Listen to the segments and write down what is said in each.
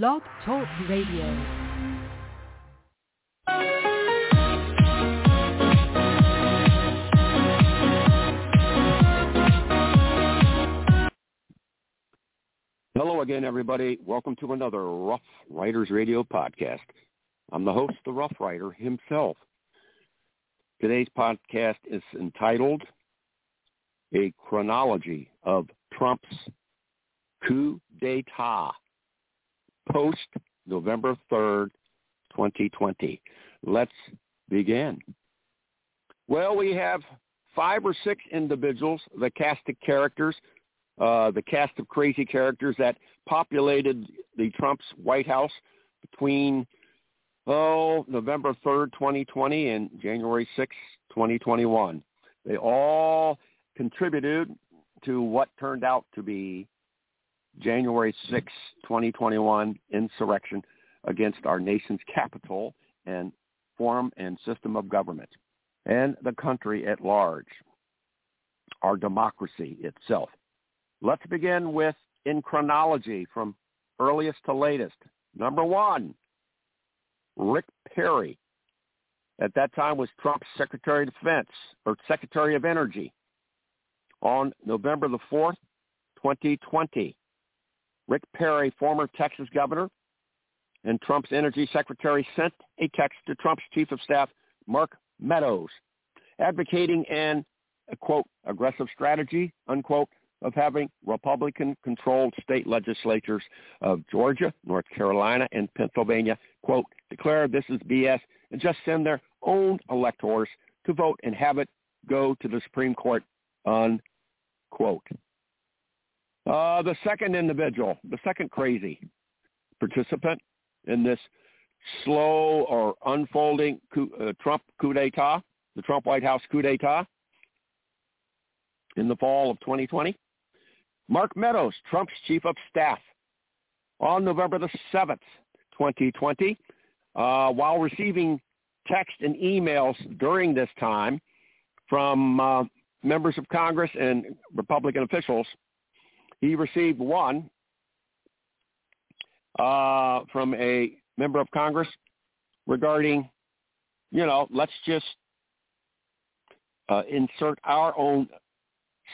Blog Talk Radio. Hello again, everybody. Welcome to another Rough Riders Radio podcast. I'm the host, the Rough Rider himself. Today's podcast is entitled A Chronology of Trump's Coup d'etat post November 3rd, 2020. Let's begin. Well, we have five or six individuals, the cast of characters, uh, the cast of crazy characters that populated the Trump's White House between oh November 3rd, 2020 and January 6th, 2021. They all contributed to what turned out to be January 6, 2021 insurrection against our nation's capital and form and system of government and the country at large, our democracy itself. Let's begin with in chronology from earliest to latest. Number one, Rick Perry. At that time was Trump's Secretary of Defense or Secretary of Energy. On November the 4th, 2020, Rick Perry, former Texas governor and Trump's energy secretary, sent a text to Trump's chief of staff, Mark Meadows, advocating an, quote, aggressive strategy, unquote, of having Republican-controlled state legislatures of Georgia, North Carolina, and Pennsylvania, quote, declare this is BS and just send their own electors to vote and have it go to the Supreme Court, unquote. Uh, the second individual, the second crazy participant in this slow or unfolding coup, uh, Trump coup d'etat, the Trump White House coup d'etat in the fall of 2020. Mark Meadows, Trump's chief of staff, on November the 7th, 2020, uh, while receiving text and emails during this time from uh, members of Congress and Republican officials he received one uh, from a member of Congress regarding, you know, let's just uh, insert our own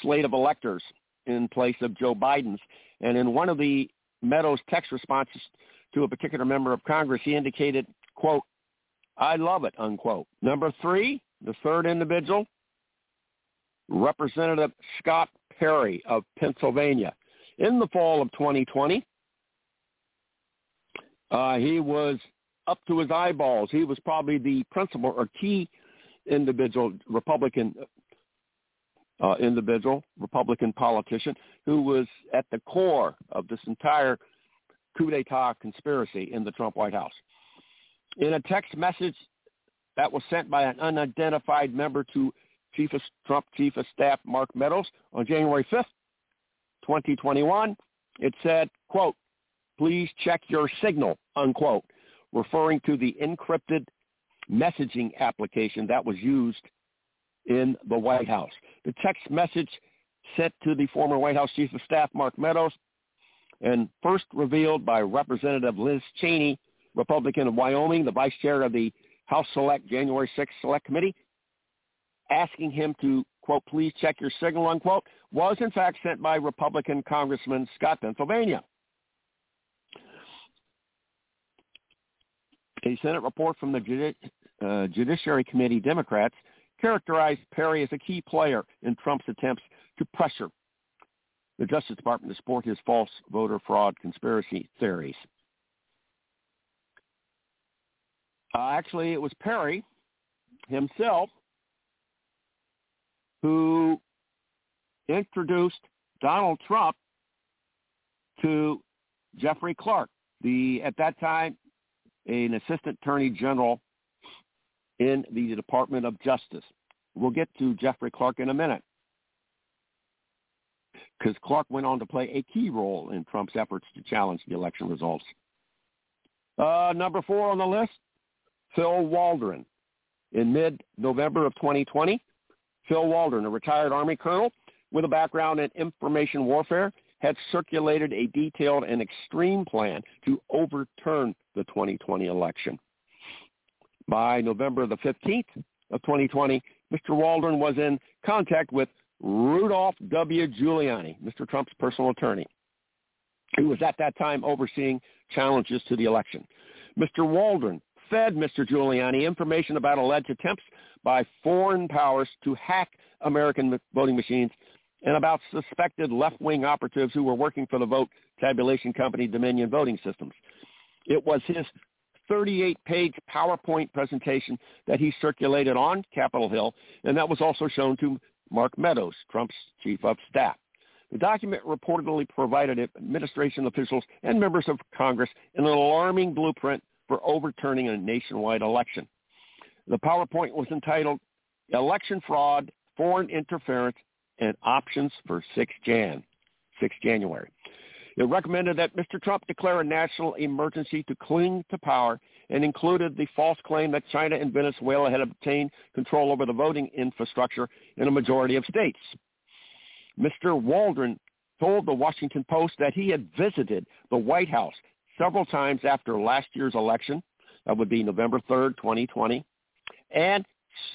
slate of electors in place of Joe Biden's. And in one of the Meadows text responses to a particular member of Congress, he indicated, quote, I love it, unquote. Number three, the third individual, Representative Scott Perry of Pennsylvania. In the fall of 2020, uh, he was up to his eyeballs. He was probably the principal or key individual, Republican uh, individual, Republican politician, who was at the core of this entire coup d'etat conspiracy in the Trump White House. In a text message that was sent by an unidentified member to Chief of, Trump Chief of Staff Mark Meadows on January 5th, 2021, it said, quote, please check your signal, unquote, referring to the encrypted messaging application that was used in the White House. The text message sent to the former White House Chief of Staff, Mark Meadows, and first revealed by Representative Liz Cheney, Republican of Wyoming, the vice chair of the House Select January 6th Select Committee, asking him to, quote, please check your signal, unquote, was in fact sent by Republican Congressman Scott Pennsylvania. A Senate report from the Judi- uh, Judiciary Committee Democrats characterized Perry as a key player in Trump's attempts to pressure the Justice Department to support his false voter fraud conspiracy theories. Uh, actually, it was Perry himself who introduced Donald Trump to Jeffrey Clark, the at that time an assistant attorney general in the Department of Justice. We'll get to Jeffrey Clark in a minute because Clark went on to play a key role in Trump's efforts to challenge the election results. Uh, number four on the list, Phil Waldron. In mid-November of 2020, Phil Waldron, a retired Army colonel with a background in information warfare, had circulated a detailed and extreme plan to overturn the 2020 election. By November the 15th of 2020, Mr. Waldron was in contact with Rudolph W. Giuliani, Mr. Trump's personal attorney, who was at that time overseeing challenges to the election. Mr. Waldron fed Mr. Giuliani information about alleged attempts by foreign powers to hack American voting machines and about suspected left-wing operatives who were working for the vote tabulation company Dominion Voting Systems. It was his 38-page PowerPoint presentation that he circulated on Capitol Hill, and that was also shown to Mark Meadows, Trump's chief of staff. The document reportedly provided administration officials and members of Congress an alarming blueprint for overturning a nationwide election. The PowerPoint was entitled Election Fraud, Foreign Interference, and Options for 6 Jan, 6 January. It recommended that Mr. Trump declare a national emergency to cling to power and included the false claim that China and Venezuela had obtained control over the voting infrastructure in a majority of states. Mr. Waldron told the Washington Post that he had visited the White House several times after last year's election, that would be November 3rd, 2020, and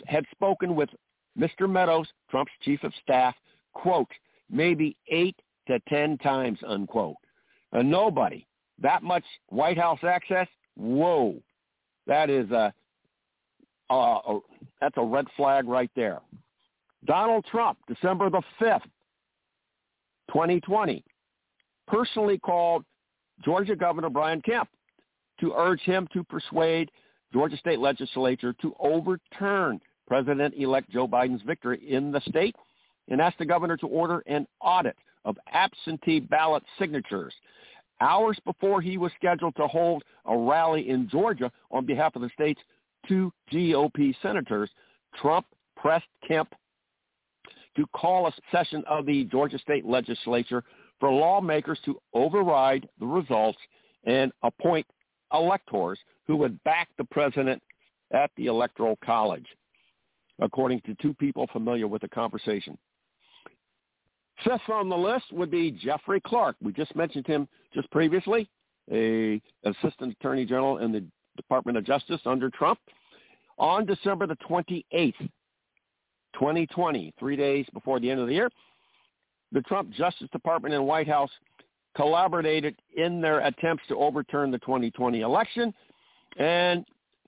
had spoken with Mr. Meadows, Trump's chief of staff, quote, maybe eight to ten times, unquote. And nobody, that much White House access, whoa, that is a, a, a that's a red flag right there. Donald Trump, December the 5th, 2020, personally called Georgia Governor Brian Kemp to urge him to persuade Georgia State Legislature to overturn President-elect Joe Biden's victory in the state and asked the governor to order an audit of absentee ballot signatures. Hours before he was scheduled to hold a rally in Georgia on behalf of the state's two GOP senators, Trump pressed Kemp to call a session of the Georgia State Legislature for lawmakers to override the results and appoint electors who would back the president at the Electoral College, according to two people familiar with the conversation. Fifth on the list would be Jeffrey Clark. We just mentioned him just previously, a assistant attorney general in the Department of Justice under Trump. On December the 28th, 2020, three days before the end of the year, the Trump Justice Department and White House collaborated in their attempts to overturn the 2020 election. And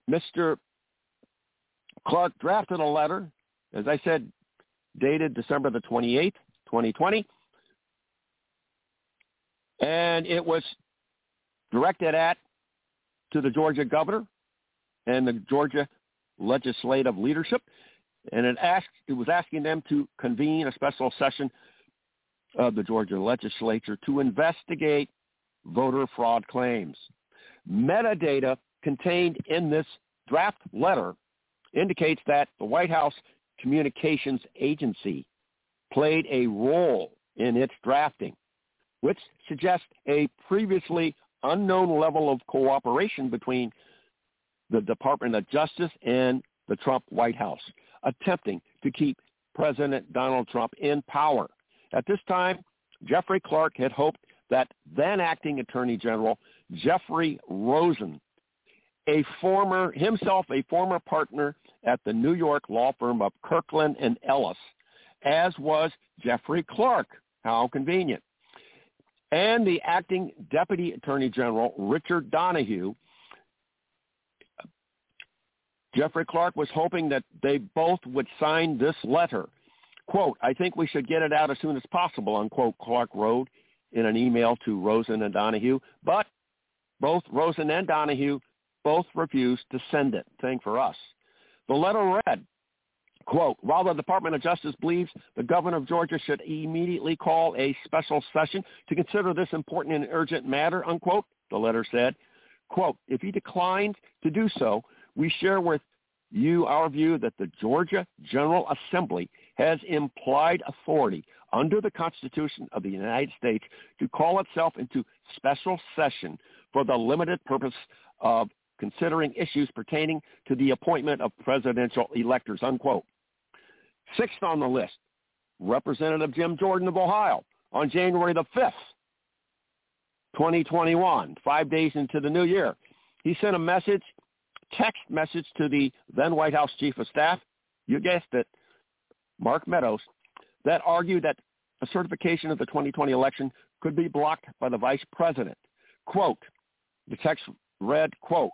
Mr. Clark drafted a letter, as I said, dated December the 28th, 2020. And it was directed at to the Georgia governor and the Georgia legislative leadership. And it asked it was asking them to convene a special session of the Georgia legislature to investigate voter fraud claims. Metadata contained in this draft letter indicates that the White House Communications Agency played a role in its drafting, which suggests a previously unknown level of cooperation between the Department of Justice and the Trump White House, attempting to keep President Donald Trump in power. At this time, Jeffrey Clark had hoped that then acting Attorney General Jeffrey Rosen, a former himself a former partner at the New York law firm of Kirkland and Ellis, as was Jeffrey Clark. How convenient. And the acting Deputy Attorney General Richard Donoghue. Jeffrey Clark was hoping that they both would sign this letter Quote, I think we should get it out as soon as possible, unquote, Clark wrote in an email to Rosen and Donoghue, But both Rosen and Donoghue both refused to send it. Thank for us. The letter read, quote, while the Department of Justice believes the governor of Georgia should immediately call a special session to consider this important and urgent matter, unquote, the letter said, quote, if he declines to do so, we share with you our view that the Georgia General Assembly has implied authority under the Constitution of the United States to call itself into special session for the limited purpose of considering issues pertaining to the appointment of presidential electors, unquote. Sixth on the list, Representative Jim Jordan of Ohio, on January the 5th, 2021, five days into the new year. He sent a message, text message to the then White House Chief of Staff, you guessed it, Mark Meadows, that argued that a certification of the 2020 election could be blocked by the vice president. Quote, the text read, quote,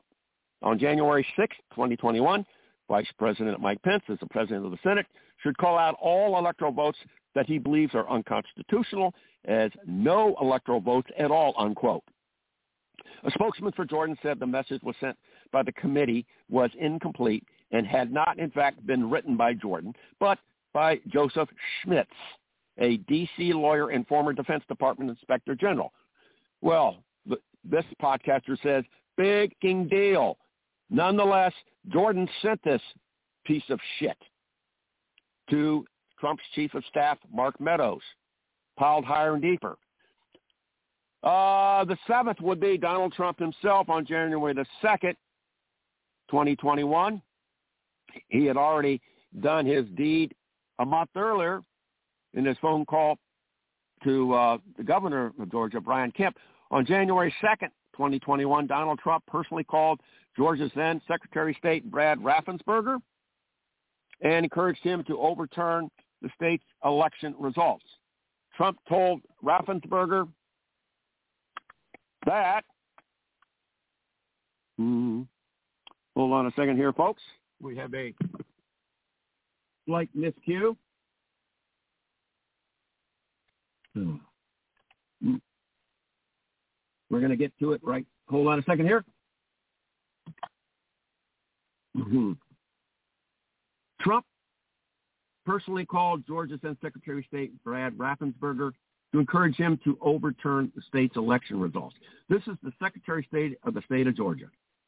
on January 6, 2021, Vice President Mike Pence, as the President of the Senate, should call out all electoral votes that he believes are unconstitutional as no electoral votes at all, unquote. A spokesman for Jordan said the message was sent by the committee was incomplete and had not, in fact, been written by Jordan, but by Joseph Schmitz, a D.C. lawyer and former Defense Department Inspector General. Well, this podcaster says, big king deal. Nonetheless, Jordan sent this piece of shit to Trump's chief of staff, Mark Meadows, piled higher and deeper. Uh, the seventh would be Donald Trump himself on January the 2nd, 2021. He had already done his deed a month earlier in his phone call to uh, the governor of Georgia, Brian Kemp. On January 2nd, 2021, Donald Trump personally called Georgia's then Secretary of State, Brad Raffensperger, and encouraged him to overturn the state's election results. Trump told Raffensperger that, hold on a second here, folks. We have a slight miscue. Hmm. We're going to get to it right. Hold on a second here. Mm-hmm. Trump personally called Georgia's then Secretary of State Brad Raffensperger to encourage him to overturn the state's election results. This is the Secretary of State of the state of Georgia.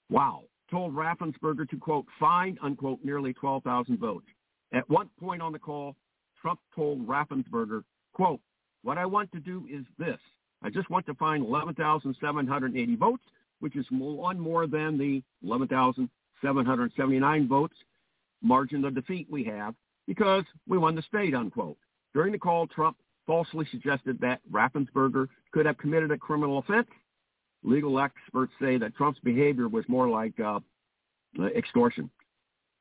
Wow. Told Raffensperger to, quote, find, unquote, nearly 12,000 votes. At one point on the call, Trump told Raffensperger, quote, what I want to do is this. I just want to find 11,780 votes, which is one more than the 11,779 votes margin of defeat we have because we won the state, unquote. During the call, Trump falsely suggested that Raffensperger could have committed a criminal offense. Legal experts say that Trump's behavior was more like uh, extortion.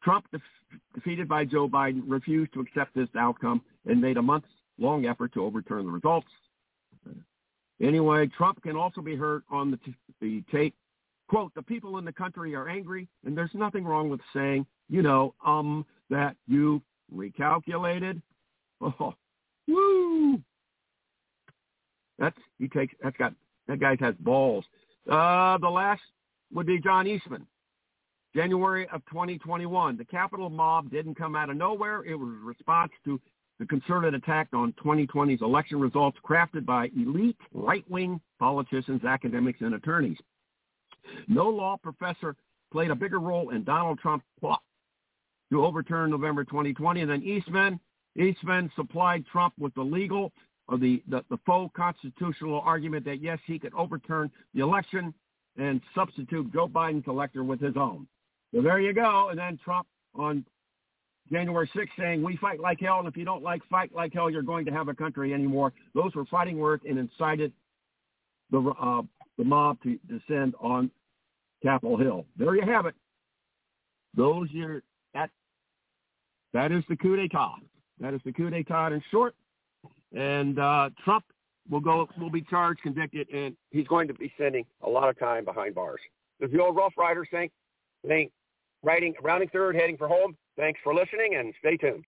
Trump, def- defeated by Joe Biden, refused to accept this outcome and made a months-long effort to overturn the results. Anyway, Trump can also be heard on the, t- the tape. Quote, the people in the country are angry, and there's nothing wrong with saying, you know, um, that you recalculated. Oh, woo! That's, he takes, that's got, that guy has balls. Uh, the last would be John Eastman. January of 2021. The Capitol mob didn't come out of nowhere. It was a response to the concerted attack on 2020's election results crafted by elite right-wing politicians, academics, and attorneys. No law professor played a bigger role in Donald Trump's plot to overturn November 2020 than Eastman. Eastman supplied Trump with the legal or the, the, the faux constitutional argument that, yes, he could overturn the election and substitute Joe Biden's elector with his own. So there you go. And then Trump on January 6th saying, we fight like hell, and if you don't like fight like hell, you're going to have a country anymore. Those were fighting words and incited the, uh, the mob to descend on Capitol Hill. There you have it. Those are, that, that is the coup d'etat. That is the coup d'etat in short. And uh, Trump will go will be charged, convicted, and he's going to be spending a lot of time behind bars. As the old Rough Rider saying, riding, rounding third, heading for home. Thanks for listening and stay tuned.